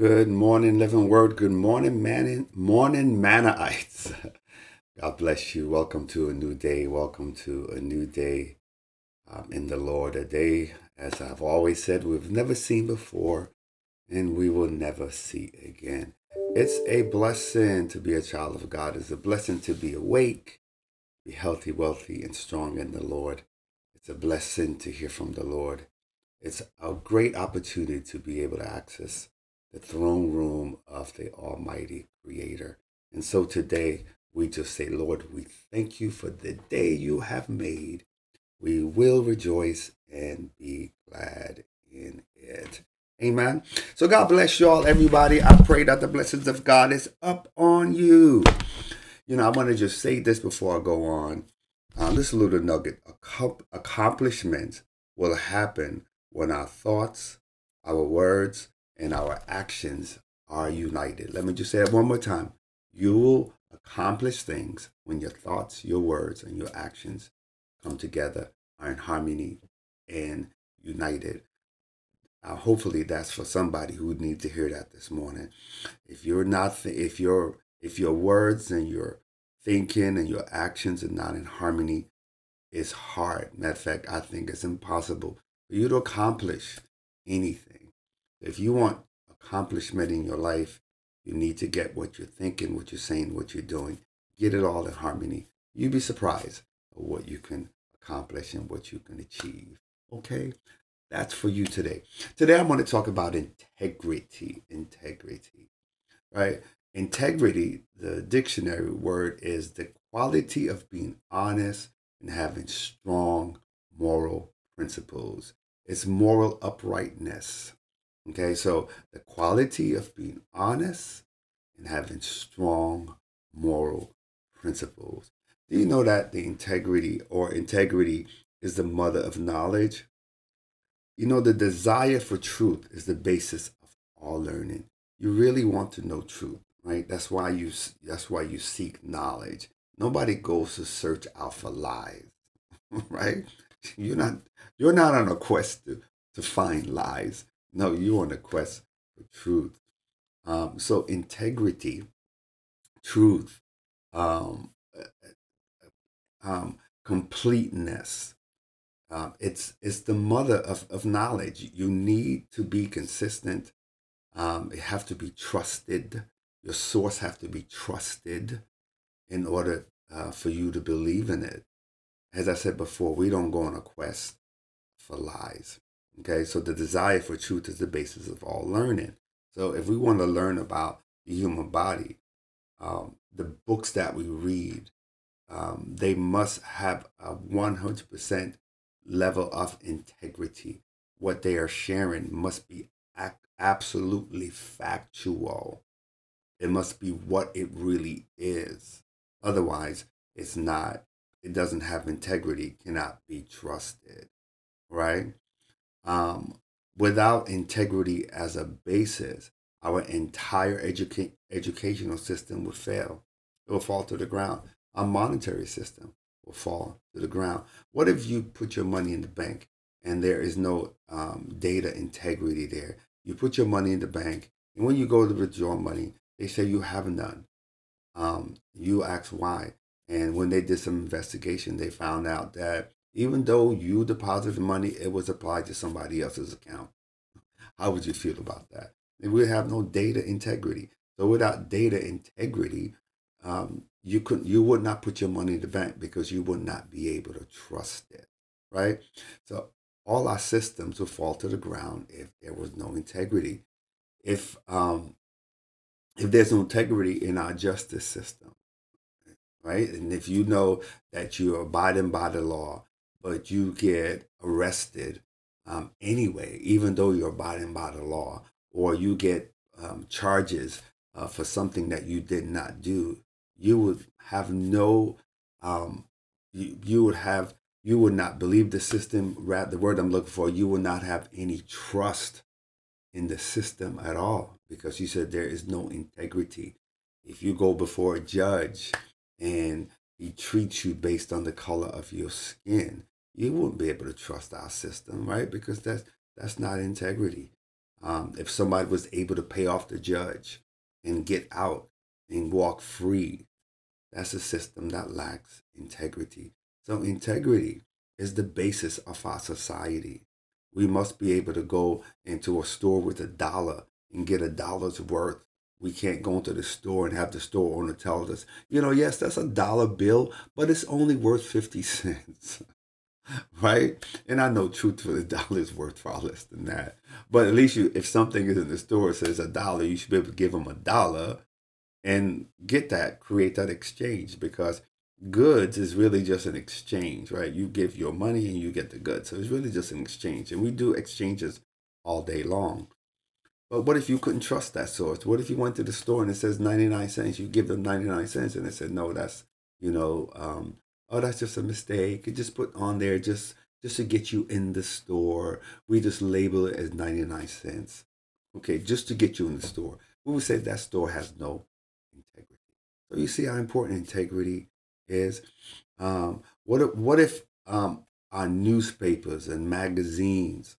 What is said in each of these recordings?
Good morning, living word. Good morning, man. Morning, Manaites. God bless you. Welcome to a new day. Welcome to a new day um, in the Lord. A day, as I've always said, we've never seen before and we will never see again. It's a blessing to be a child of God. It's a blessing to be awake, be healthy, wealthy, and strong in the Lord. It's a blessing to hear from the Lord. It's a great opportunity to be able to access the throne room of the Almighty Creator. And so today we just say, Lord, we thank you for the day you have made. We will rejoice and be glad in it. Amen. So God bless you all, everybody. I pray that the blessings of God is up on you. You know, I want to just say this before I go on. Uh, this little nugget. Accomplishments will happen when our thoughts, our words, and our actions are united. Let me just say it one more time. You will accomplish things when your thoughts, your words, and your actions come together, are in harmony and united. Hopefully, that's for somebody who would need to hear that this morning. If you're not, if your if your words and your thinking and your actions are not in harmony, it's hard. Matter of fact, I think it's impossible for you to accomplish anything if you want accomplishment in your life, you need to get what you're thinking, what you're saying, what you're doing. Get it all in harmony. You'd be surprised at what you can accomplish and what you can achieve. Okay? That's for you today. Today I'm going to talk about integrity. Integrity. Right? Integrity, the dictionary word is the quality of being honest and having strong moral principles. It's moral uprightness. Okay, so the quality of being honest and having strong moral principles. Do you know that the integrity or integrity is the mother of knowledge? You know, the desire for truth is the basis of all learning. You really want to know truth, right? That's why you that's why you seek knowledge. Nobody goes to search out for lies, right? You're not you're not on a quest to, to find lies. No, you're on a quest for truth. Um, so integrity, truth, um, uh, uh, um, completeness. Uh, it's it's the mother of, of knowledge. You need to be consistent. Um, it have to be trusted. Your source have to be trusted in order uh, for you to believe in it. As I said before, we don't go on a quest for lies. Okay, so the desire for truth is the basis of all learning. So if we want to learn about the human body, um, the books that we read, um, they must have a 100% level of integrity. What they are sharing must be ac- absolutely factual. It must be what it really is. Otherwise, it's not, it doesn't have integrity, cannot be trusted, right? Um, without integrity as a basis, our entire educa- educational system would fail. It will fall to the ground. Our monetary system will fall to the ground. What if you put your money in the bank and there is no um, data integrity there? You put your money in the bank, and when you go to withdraw money, they say you have none. Um, you ask why. And when they did some investigation, they found out that even though you deposited money, it was applied to somebody else's account. How would you feel about that? And we have no data integrity. So without data integrity, um, you could you would not put your money in the bank because you would not be able to trust it, right? So all our systems would fall to the ground if there was no integrity. If um, if there's no integrity in our justice system, right? And if you know that you're abiding by the law, but you get arrested um, anyway, even though you're abiding by the law, or you get um, charges uh, for something that you did not do, you would have no, um, you, you would have, you would not believe the system. The word I'm looking for, you will not have any trust in the system at all because you said there is no integrity. If you go before a judge and he treats you based on the color of your skin, you wouldn't be able to trust our system, right? Because that's that's not integrity. Um, if somebody was able to pay off the judge and get out and walk free, that's a system that lacks integrity. So, integrity is the basis of our society. We must be able to go into a store with a dollar and get a dollar's worth. We can't go into the store and have the store owner tell us, you know, yes, that's a dollar bill, but it's only worth 50 cents. right? And I know truthfully, the dollar is worth far less than that. But at least you, if something is in the store says a dollar, you should be able to give them a dollar and get that, create that exchange because goods is really just an exchange, right? You give your money and you get the goods. So it's really just an exchange. And we do exchanges all day long. But what if you couldn't trust that source? What if you went to the store and it says 99 cents? You give them 99 cents and they said, no, that's, you know, um, oh, that's just a mistake. It just put on there just just to get you in the store. We just label it as 99 cents. Okay, just to get you in the store. We would say that store has no integrity. So you see how important integrity is. Um, what if, what if um, our newspapers and magazines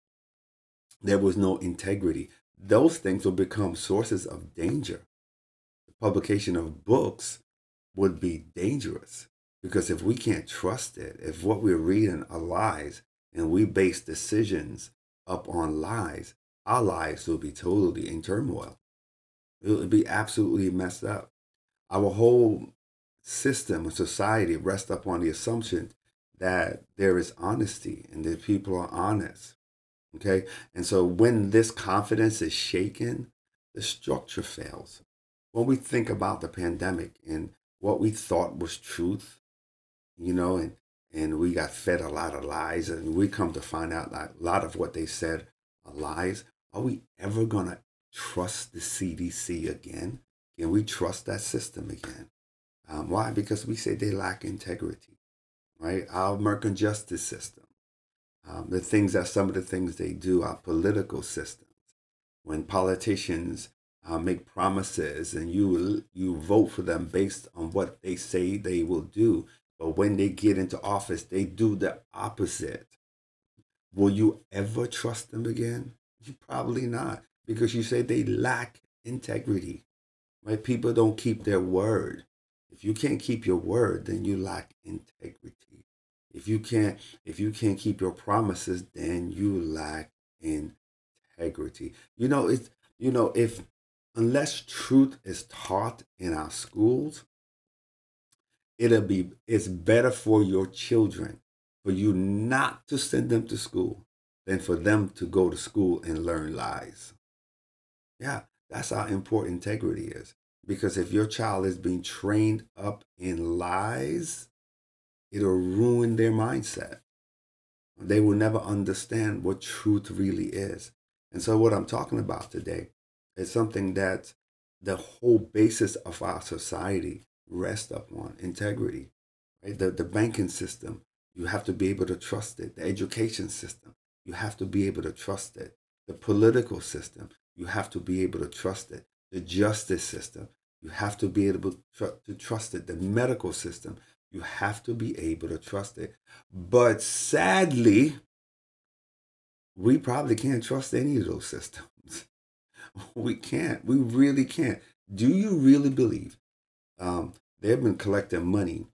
there was no integrity? Those things will become sources of danger. The publication of books would be dangerous because if we can't trust it, if what we're reading are lies and we base decisions up on lies, our lives will be totally in turmoil. It will be absolutely messed up. Our whole system of society rests upon the assumption that there is honesty and that people are honest. Okay. And so when this confidence is shaken, the structure fails. When we think about the pandemic and what we thought was truth you know, and and we got fed a lot of lies, and we come to find out that a lot of what they said are lies. Are we ever gonna trust the CDC again? Can we trust that system again? Um, why? Because we say they lack integrity, right? Our American justice system, um, the things that some of the things they do, our political systems, when politicians uh, make promises and you you vote for them based on what they say they will do, but when they get into office, they do the opposite. Will you ever trust them again? Probably not, because you say they lack integrity. Right? People don't keep their word. If you can't keep your word, then you lack integrity. If you can't, if you can't keep your promises, then you lack integrity. You know, it's you know, if unless truth is taught in our schools, it'll be it's better for your children for you not to send them to school than for them to go to school and learn lies. Yeah, that's how important integrity is. Because if your child is being trained up in lies, it'll ruin their mindset. They will never understand what truth really is. And so, what I'm talking about today is something that the whole basis of our society rest upon integrity. Right? The, the banking system, you have to be able to trust it. The education system, you have to be able to trust it. The political system, you have to be able to trust it. The justice system, you have to be able to trust it. The medical system, you have to be able to trust it. But sadly, we probably can't trust any of those systems. We can't. We really can't. Do you really believe um, they've been collecting money,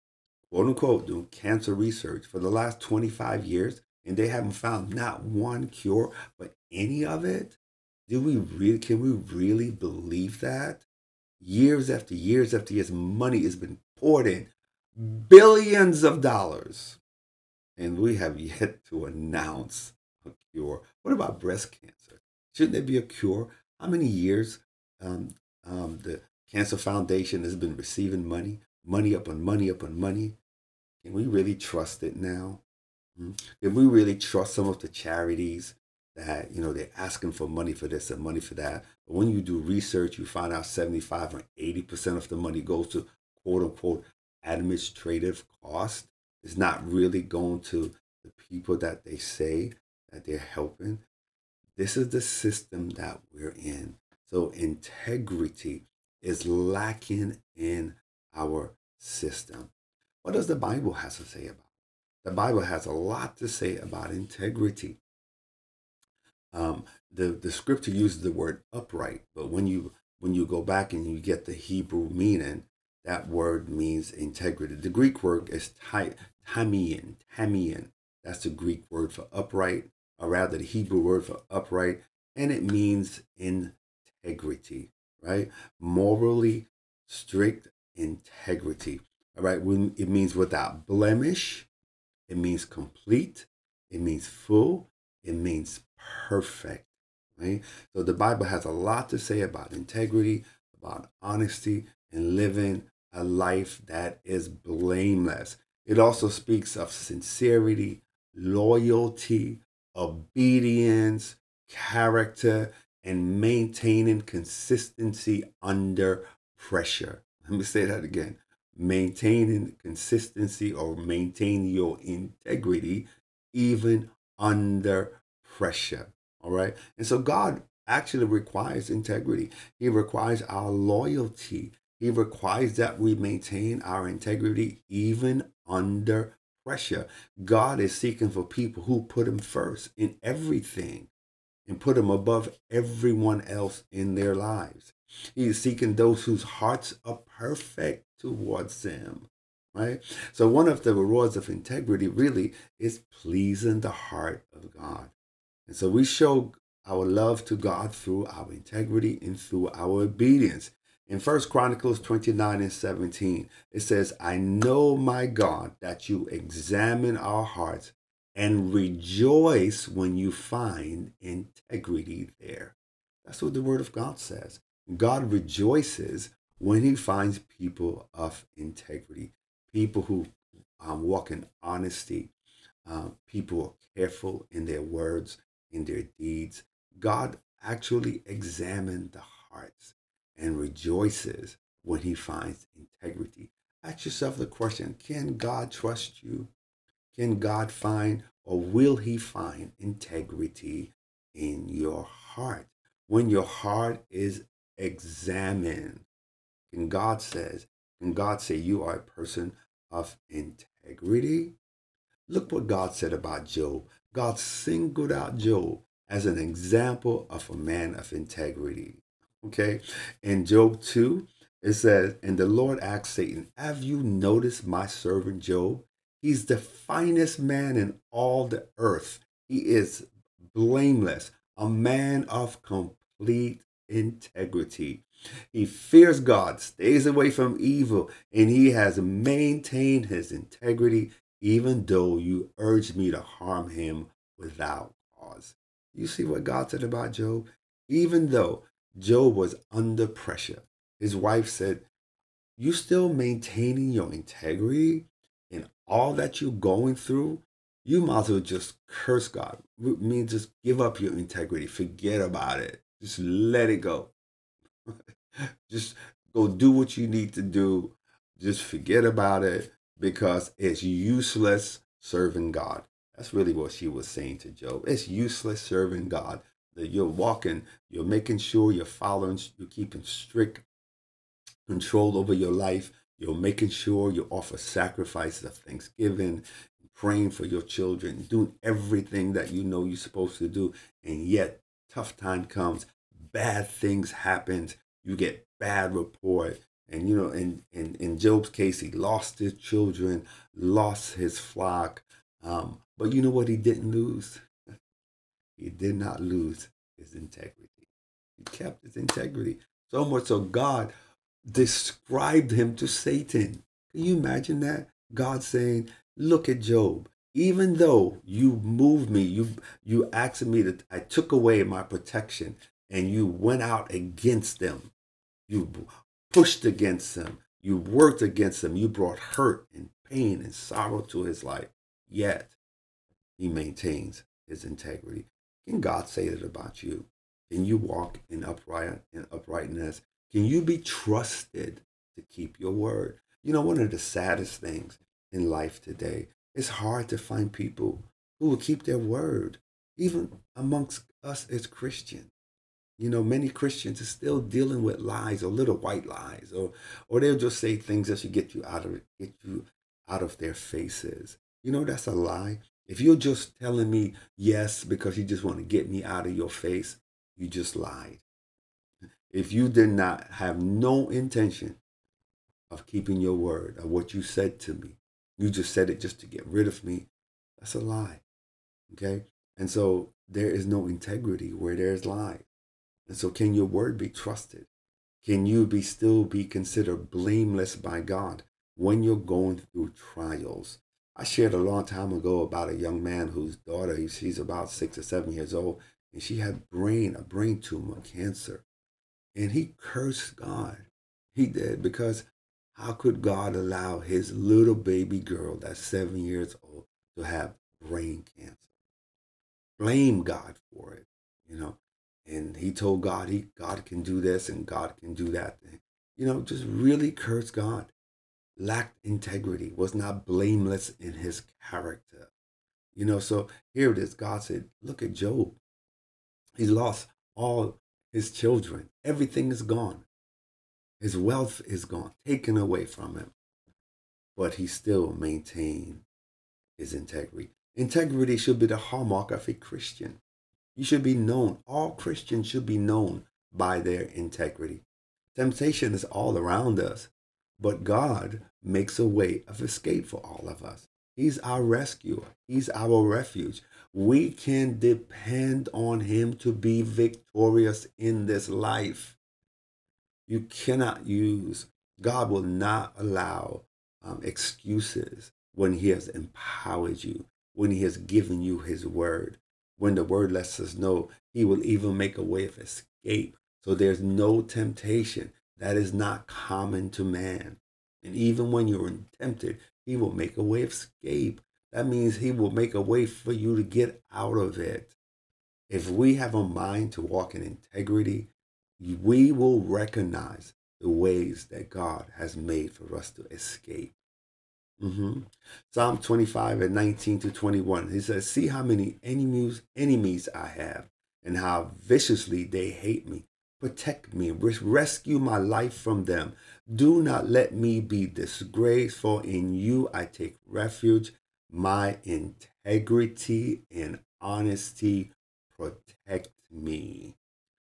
quote unquote, doing cancer research for the last 25 years, and they haven't found not one cure, but any of it. Do we really, can we really believe that? Years after years after years, money has been poured in, billions of dollars, and we have yet to announce a cure. What about breast cancer? Shouldn't there be a cure? How many years um, um, the Cancer Foundation has been receiving money, money upon money upon money. Can we really trust it now? Hmm? Can we really trust some of the charities that, you know, they're asking for money for this and money for that? But when you do research, you find out 75 or 80% of the money goes to quote unquote administrative cost. It's not really going to the people that they say that they're helping. This is the system that we're in. So integrity is lacking in our system. What does the Bible has to say about? The Bible has a lot to say about integrity. Um, the the scripture uses the word upright, but when you when you go back and you get the Hebrew meaning, that word means integrity. The Greek word is tamian, tamian. That's the Greek word for upright, or rather the Hebrew word for upright, and it means integrity, right? Morally strict integrity. All right, when it means without blemish, it means complete, it means full, it means perfect. Right? So the Bible has a lot to say about integrity, about honesty, and living a life that is blameless. It also speaks of sincerity, loyalty, obedience, character, and maintaining consistency under pressure. Let me say that again. Maintaining consistency or maintain your integrity even under pressure. All right. And so God actually requires integrity. He requires our loyalty. He requires that we maintain our integrity even under pressure. God is seeking for people who put him first in everything and put him above everyone else in their lives. He is seeking those whose hearts are perfect towards him. Right? So one of the rewards of integrity really is pleasing the heart of God. And so we show our love to God through our integrity and through our obedience. In First Chronicles 29 and 17, it says, I know, my God, that you examine our hearts and rejoice when you find integrity there. That's what the word of God says. God rejoices when he finds people of integrity, people who um, walk in honesty, uh, people are careful in their words, in their deeds. God actually examines the hearts and rejoices when he finds integrity. Ask yourself the question can God trust you? Can God find or will he find integrity in your heart? When your heart is examined, can God says, can God say you are a person of integrity? Look what God said about Job. God singled out Job as an example of a man of integrity. Okay. In Job 2, it says, And the Lord asked Satan, Have you noticed my servant Job? He's the finest man in all the earth. He is blameless, a man of complete integrity. He fears God, stays away from evil, and he has maintained his integrity even though you urged me to harm him without cause. You see what God said about Job? Even though Job was under pressure, his wife said, You still maintaining your integrity in all that you're going through? You might as well just curse God. It means just give up your integrity. Forget about it. Just let it go. just go do what you need to do. Just forget about it because it's useless serving God. That's really what she was saying to Job. It's useless serving God. That you're walking, you're making sure you're following, you're keeping strict control over your life. You're making sure you offer sacrifices of thanksgiving, praying for your children, doing everything that you know you're supposed to do. And yet, tough time comes, bad things happen, you get bad report, and you know, in, in, in Job's case, he lost his children, lost his flock. Um, but you know what he didn't lose? he did not lose his integrity. He kept his integrity. So much so God described him to Satan. Can you imagine that? God saying, Look at Job. Even though you moved me, you you asked me that I took away my protection and you went out against them. You pushed against them. You worked against him. You brought hurt and pain and sorrow to his life. Yet he maintains his integrity. Can God say that about you? Can you walk in upright in uprightness? Can you be trusted to keep your word? You know, one of the saddest things in life today, it's hard to find people who will keep their word, even amongst us as Christians. You know, many Christians are still dealing with lies or little white lies, or or they'll just say things that should get you out of get you out of their faces. You know, that's a lie. If you're just telling me yes because you just want to get me out of your face, you just lied. If you did not have no intention of keeping your word, of what you said to me, you just said it just to get rid of me, that's a lie. Okay? And so there is no integrity where there's lies. And so can your word be trusted? Can you be still be considered blameless by God when you're going through trials? I shared a long time ago about a young man whose daughter, she's about six or seven years old, and she had brain, a brain tumor, cancer. And he cursed God. He did because how could God allow his little baby girl that's seven years old to have brain cancer? Blame God for it, you know. And he told God he God can do this and God can do that. You know, just really cursed God lacked integrity, was not blameless in his character. You know, so here it is. God said, Look at Job. He's lost all his children, everything is gone. His wealth is gone, taken away from him. But he still maintained his integrity. Integrity should be the hallmark of a Christian. You should be known. All Christians should be known by their integrity. Temptation is all around us. But God makes a way of escape for all of us. He's our rescuer, He's our refuge. We can depend on Him to be victorious in this life. You cannot use, God will not allow um, excuses when He has empowered you, when He has given you His word. When the word lets us know He will even make a way of escape. So there's no temptation that is not common to man. And even when you're tempted, he will make a way of escape. That means he will make a way for you to get out of it. If we have a mind to walk in integrity, we will recognize the ways that God has made for us to escape. Mm-hmm. Psalm 25 and 19 to 21. He says, See how many enemies, enemies I have, and how viciously they hate me. Protect me, rescue my life from them. Do not let me be disgraced, for in you I take refuge. My integrity and honesty protect me,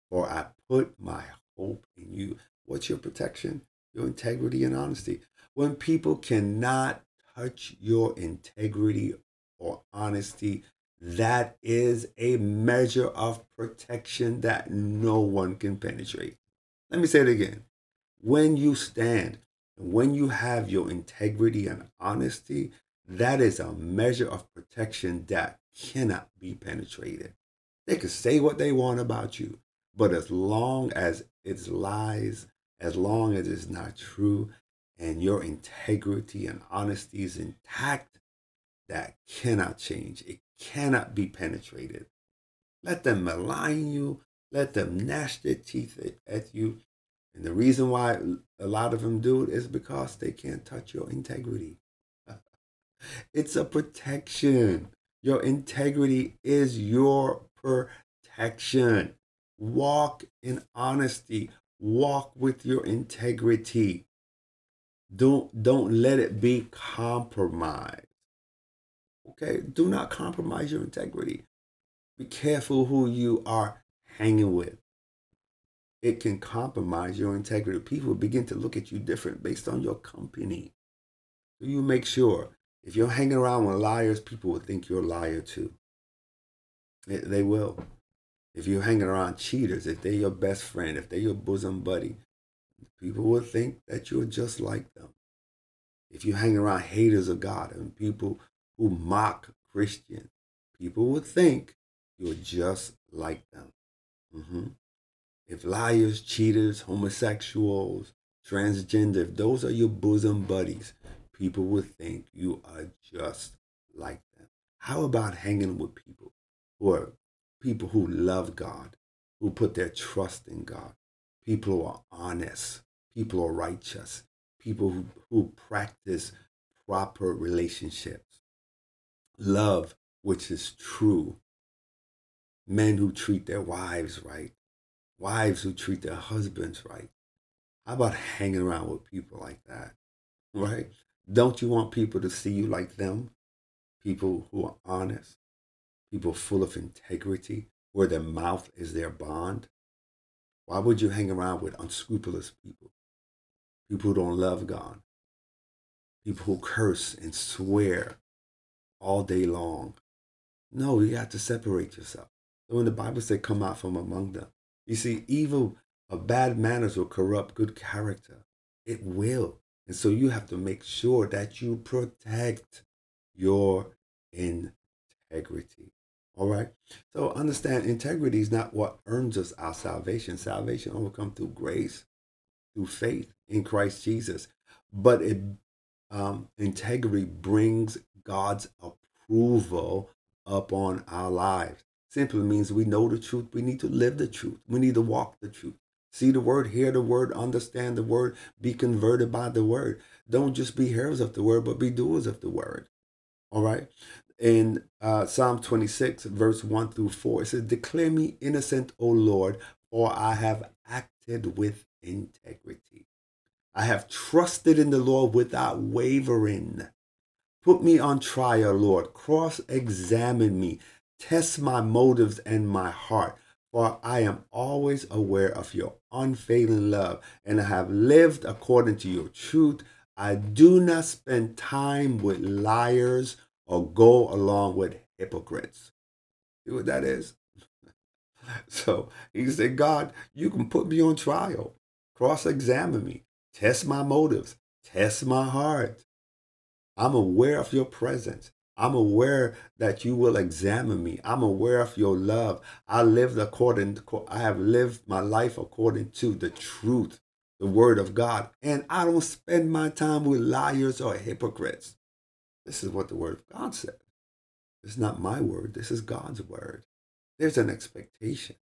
for I put my hope in you. What's your protection? Your integrity and honesty. When people cannot touch your integrity or honesty, that is a measure of protection that no one can penetrate. Let me say it again. When you stand, when you have your integrity and honesty, that is a measure of protection that cannot be penetrated. They can say what they want about you, but as long as it's lies, as long as it's not true, and your integrity and honesty is intact, that cannot change. It cannot be penetrated. Let them malign you. Let them gnash their teeth at you. And the reason why a lot of them do it is because they can't touch your integrity. It's a protection. Your integrity is your protection. Walk in honesty. Walk with your integrity. Don't don't let it be compromised. Okay, do not compromise your integrity. Be careful who you are hanging with. It can compromise your integrity. People begin to look at you different based on your company. You make sure if you're hanging around with liars, people will think you're a liar too. They will. If you're hanging around cheaters, if they're your best friend, if they're your bosom buddy, people will think that you're just like them. If you hang around haters of God and people who mock Christians, people would think you're just like them. Mm-hmm. If liars, cheaters, homosexuals, transgender, if those are your bosom buddies, people would think you are just like them. How about hanging with people who are people who love God, who put their trust in God, people who are honest, people who are righteous, people who, who practice proper relationships? love which is true. Men who treat their wives right, wives who treat their husbands right. How about hanging around with people like that? Right? Don't you want people to see you like them? people who are honest, people full of integrity, where their mouth is their bond. Why would you hang around with unscrupulous people? People who don't love God, people who curse and swear all day long. No, you have to separate yourself. So when the Bible says, come out from among them, you see, evil or bad manners will corrupt good character. It will. And so you have to make sure that you protect your integrity. All right. So understand integrity is not what earns us our salvation. Salvation only comes through grace, through faith in Christ Jesus. But it um, integrity brings God's approval upon our lives. Simply means we know the truth. We need to live the truth. We need to walk the truth. See the word, hear the word, understand the word, be converted by the word. Don't just be hearers of the word, but be doers of the word. All right. In uh, Psalm 26, verse 1 through 4, it says, Declare me innocent, O Lord, for I have acted with integrity. I have trusted in the Lord without wavering. Put me on trial, Lord. Cross examine me. Test my motives and my heart. For I am always aware of your unfailing love, and I have lived according to your truth. I do not spend time with liars or go along with hypocrites. See what that is? so he said, God, you can put me on trial, cross examine me, test my motives, test my heart. I'm aware of your presence. I'm aware that you will examine me. I'm aware of your love. I lived according I have lived my life according to the truth, the word of God. And I don't spend my time with liars or hypocrites. This is what the word of God said. It's not my word. This is God's word. There's an expectation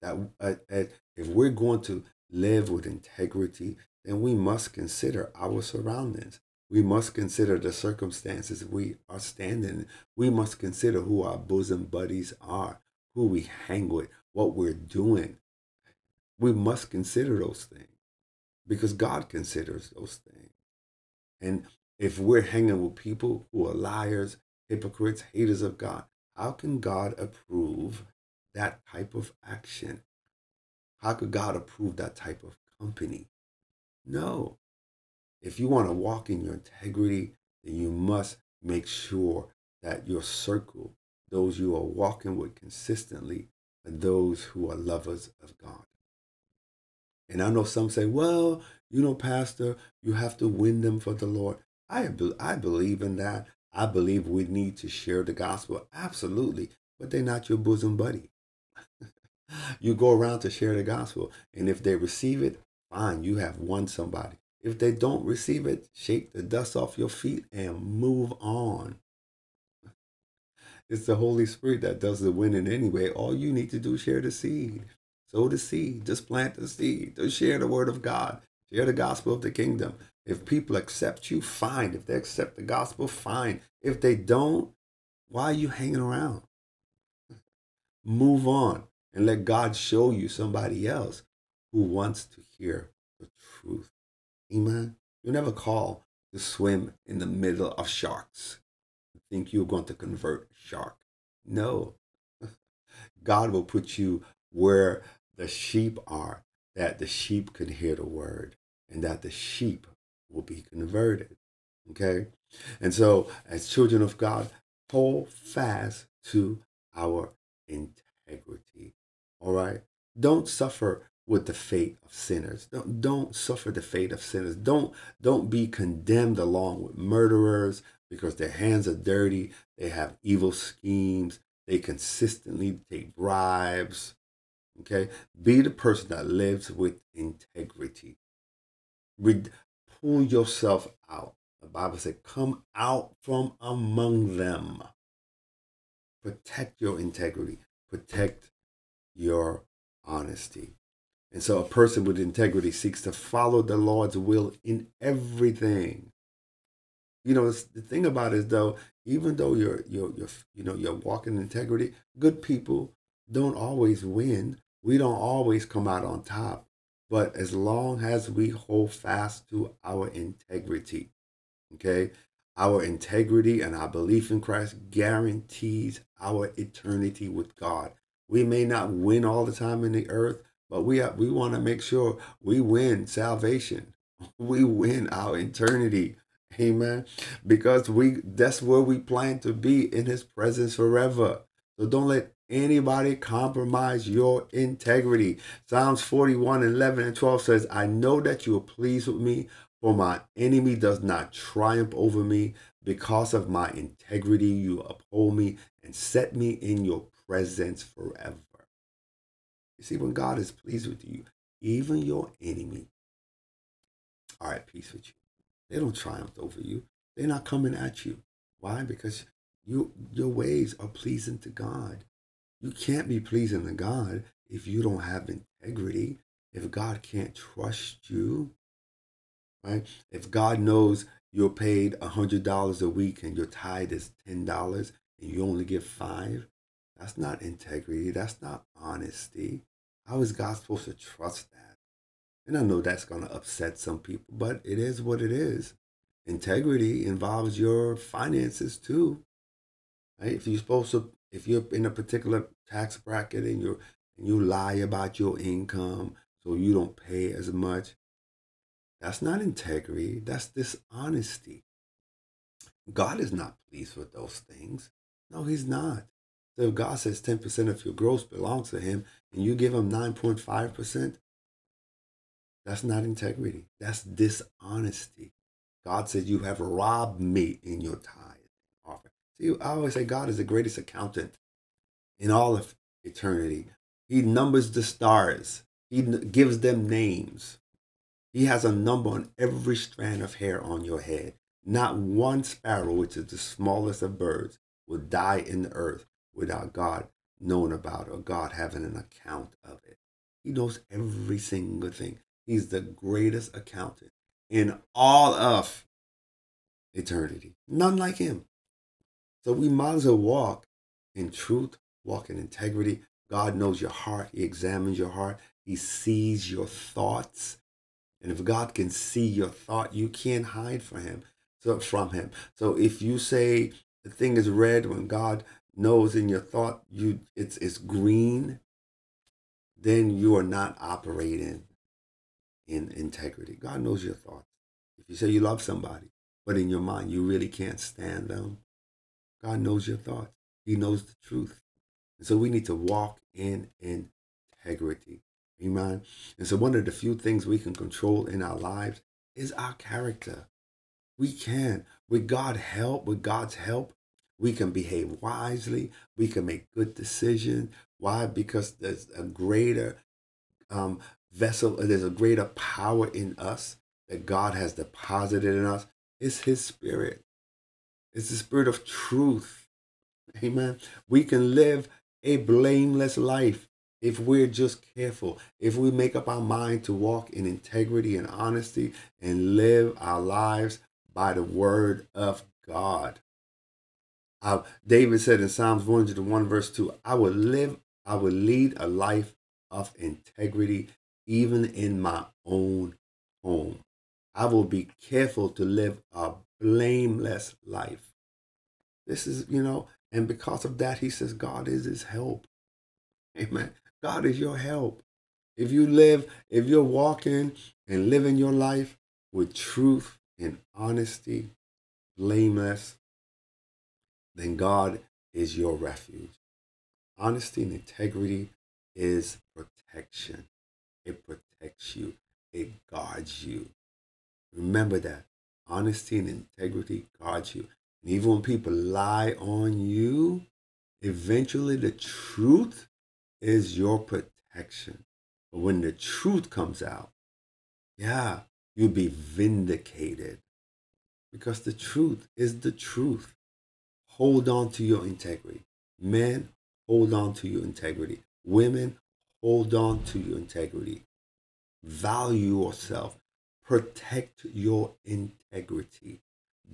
that uh, uh, if we're going to live with integrity, then we must consider our surroundings. We must consider the circumstances we are standing. We must consider who our bosom buddies are, who we hang with, what we're doing. We must consider those things because God considers those things. And if we're hanging with people who are liars, hypocrites, haters of God, how can God approve that type of action? How could God approve that type of company? No. If you want to walk in your integrity, then you must make sure that your circle, those you are walking with consistently, are those who are lovers of God. And I know some say, well, you know, Pastor, you have to win them for the Lord. I, I believe in that. I believe we need to share the gospel. Absolutely. But they're not your bosom buddy. you go around to share the gospel. And if they receive it, fine, you have won somebody. If they don't receive it, shake the dust off your feet and move on. It's the Holy Spirit that does the winning anyway. All you need to do is share the seed. Sow the seed. Just plant the seed. Just share the word of God. Share the gospel of the kingdom. If people accept you, fine. If they accept the gospel, fine. If they don't, why are you hanging around? Move on and let God show you somebody else who wants to hear the truth. Amen. You're never called to swim in the middle of sharks. You think you're going to convert shark. No. God will put you where the sheep are, that the sheep can hear the word and that the sheep will be converted. Okay? And so, as children of God, hold fast to our integrity. All right? Don't suffer with the fate of sinners. Don't, don't suffer the fate of sinners. Don't, don't be condemned along with murderers because their hands are dirty. They have evil schemes. They consistently take bribes. Okay? Be the person that lives with integrity. Re- pull yourself out. The Bible said, come out from among them. Protect your integrity. Protect your honesty. And so a person with integrity seeks to follow the Lord's will in everything. You know, the thing about it is though, even though you're you're you're you know you're walking integrity, good people don't always win. We don't always come out on top. But as long as we hold fast to our integrity, okay, Our integrity and our belief in Christ guarantees our eternity with God. We may not win all the time in the earth, but we we want to make sure we win salvation. We win our eternity. Amen. Because we that's where we plan to be in his presence forever. So don't let anybody compromise your integrity. Psalms 41, 11, and 12 says, I know that you are pleased with me, for my enemy does not triumph over me. Because of my integrity, you uphold me and set me in your presence forever. You see, when God is pleased with you, even your enemy are at peace with you. They don't triumph over you. They're not coming at you. Why? Because you your ways are pleasing to God. You can't be pleasing to God if you don't have integrity. If God can't trust you, right? If God knows you're paid a hundred dollars a week and your tithe is ten dollars and you only give five, that's not integrity. That's not honesty. How is God supposed to trust that? And I know that's going to upset some people, but it is what it is. Integrity involves your finances too. Right? If you're supposed to, if you're in a particular tax bracket and you and you lie about your income so you don't pay as much, that's not integrity. That's dishonesty. God is not pleased with those things. No, He's not. So if God says 10% of your gross belongs to Him and you give Him 9.5%, that's not integrity. That's dishonesty. God says, You have robbed me in your tithe offering. See, I always say God is the greatest accountant in all of eternity. He numbers the stars, He gives them names. He has a number on every strand of hair on your head. Not one sparrow, which is the smallest of birds, will die in the earth without God knowing about or God having an account of it. He knows every single thing. He's the greatest accountant in all of eternity. None like him. So we might as well walk in truth, walk in integrity. God knows your heart. He examines your heart. He sees your thoughts. And if God can see your thought, you can't hide from him. So from him. So if you say the thing is red when God knows in your thought you it's it's green, then you are not operating in integrity. God knows your thoughts. If you say you love somebody, but in your mind you really can't stand them, God knows your thoughts. He knows the truth. And so we need to walk in integrity. Amen. And so one of the few things we can control in our lives is our character. We can. With God help, with God's help, we can behave wisely. We can make good decisions. Why? Because there's a greater um, vessel, there's a greater power in us that God has deposited in us. It's His Spirit. It's the Spirit of truth. Amen. We can live a blameless life if we're just careful, if we make up our mind to walk in integrity and honesty and live our lives by the word of God. Uh, David said in Psalms 101, verse 2, I will live, I will lead a life of integrity even in my own home. I will be careful to live a blameless life. This is, you know, and because of that, he says, God is his help. Amen. God is your help. If you live, if you're walking and living your life with truth and honesty, blameless, then God is your refuge. Honesty and integrity is protection. It protects you. It guards you. Remember that. Honesty and integrity guards you. And even when people lie on you, eventually the truth is your protection. But when the truth comes out, yeah, you'll be vindicated. Because the truth is the truth. Hold on to your integrity. Men, hold on to your integrity. Women, Hold on to your integrity. Value yourself. Protect your integrity.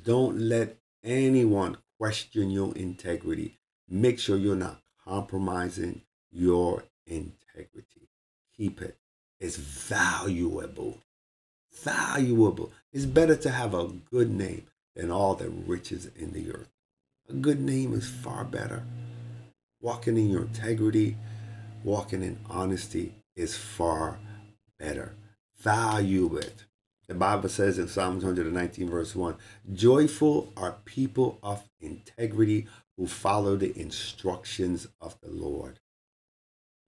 Don't let anyone question your integrity. Make sure you're not compromising your integrity. Keep it. It's valuable. Valuable. It's better to have a good name than all the riches in the earth. A good name is far better. Walking in your integrity, walking in honesty is far better. Value it. The Bible says in Psalms 119, verse 1 Joyful are people of integrity who follow the instructions of the Lord.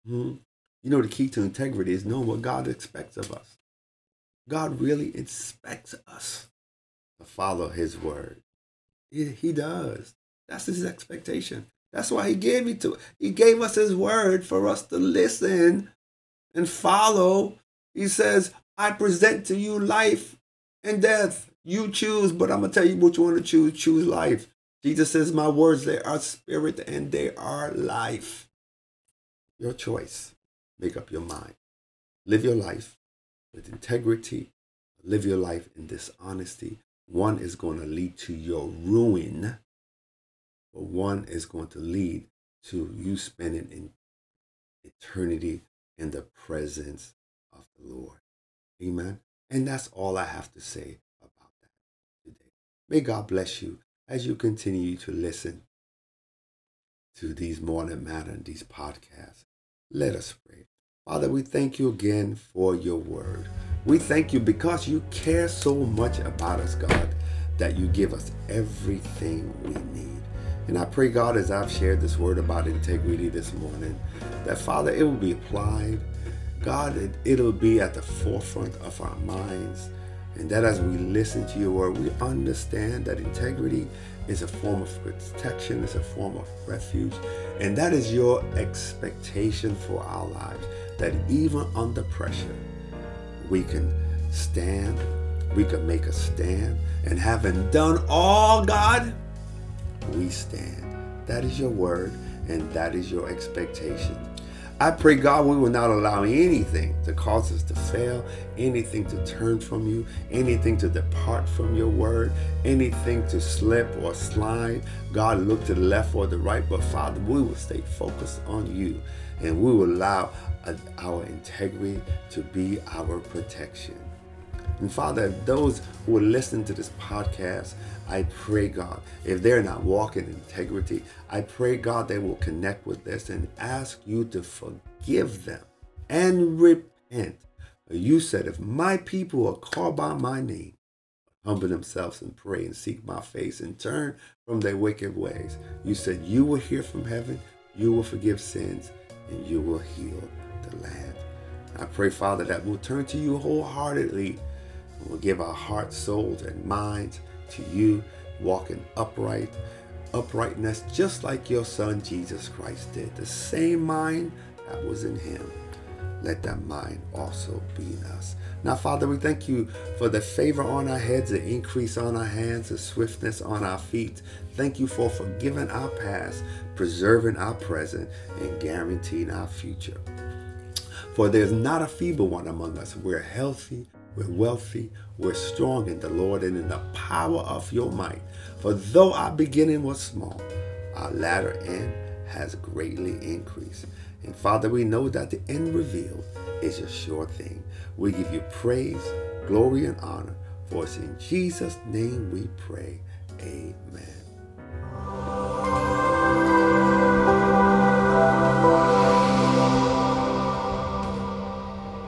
Hmm? You know, the key to integrity is knowing what God expects of us. God really expects us to follow his word. He, he does. That's his expectation. That's why he gave it to he gave us his word for us to listen and follow. He says, I present to you life and death. You choose, but I'm gonna tell you what you want to choose. Choose life. Jesus says, My words, they are spirit and they are life. Your choice. Make up your mind. Live your life with integrity. Live your life in dishonesty. One is going to lead to your ruin, but one is going to lead to you spending in eternity in the presence of the Lord. Amen. And that's all I have to say about that today. May God bless you as you continue to listen to these morning manna and these podcasts. Let us pray. Father, we thank you again for your word. We thank you because you care so much about us, God, that you give us everything we need. And I pray, God, as I've shared this word about integrity this morning, that Father, it will be applied. God, it, it'll be at the forefront of our minds. And that as we listen to your word, we understand that integrity is a form of protection, it's a form of refuge. And that is your expectation for our lives. That even under pressure, we can stand, we can make a stand. And having done all, God, we stand. That is your word, and that is your expectation. I pray, God, we will not allow anything to cause us to fail, anything to turn from you, anything to depart from your word, anything to slip or slide. God, look to the left or the right, but Father, we will stay focused on you and we will allow our integrity to be our protection. And Father, those who are listening to this podcast, I pray, God, if they're not walking in integrity, I pray, God, they will connect with this and ask you to forgive them and repent. You said, if my people are called by my name, humble themselves and pray and seek my face and turn from their wicked ways. You said, you will hear from heaven, you will forgive sins, and you will heal the land. I pray, Father, that we'll turn to you wholeheartedly We'll give our hearts, souls, and minds to you, walking upright, uprightness, just like your Son Jesus Christ did. The same mind that was in him. Let that mind also be in us. Now, Father, we thank you for the favor on our heads, the increase on our hands, the swiftness on our feet. Thank you for forgiving our past, preserving our present, and guaranteeing our future. For there's not a feeble one among us. We're healthy, we're wealthy, we're strong in the Lord and in the power of your might. For though our beginning was small, our latter end has greatly increased. And Father, we know that the end revealed is a sure thing. We give you praise, glory, and honor. For it's in Jesus' name we pray. Amen.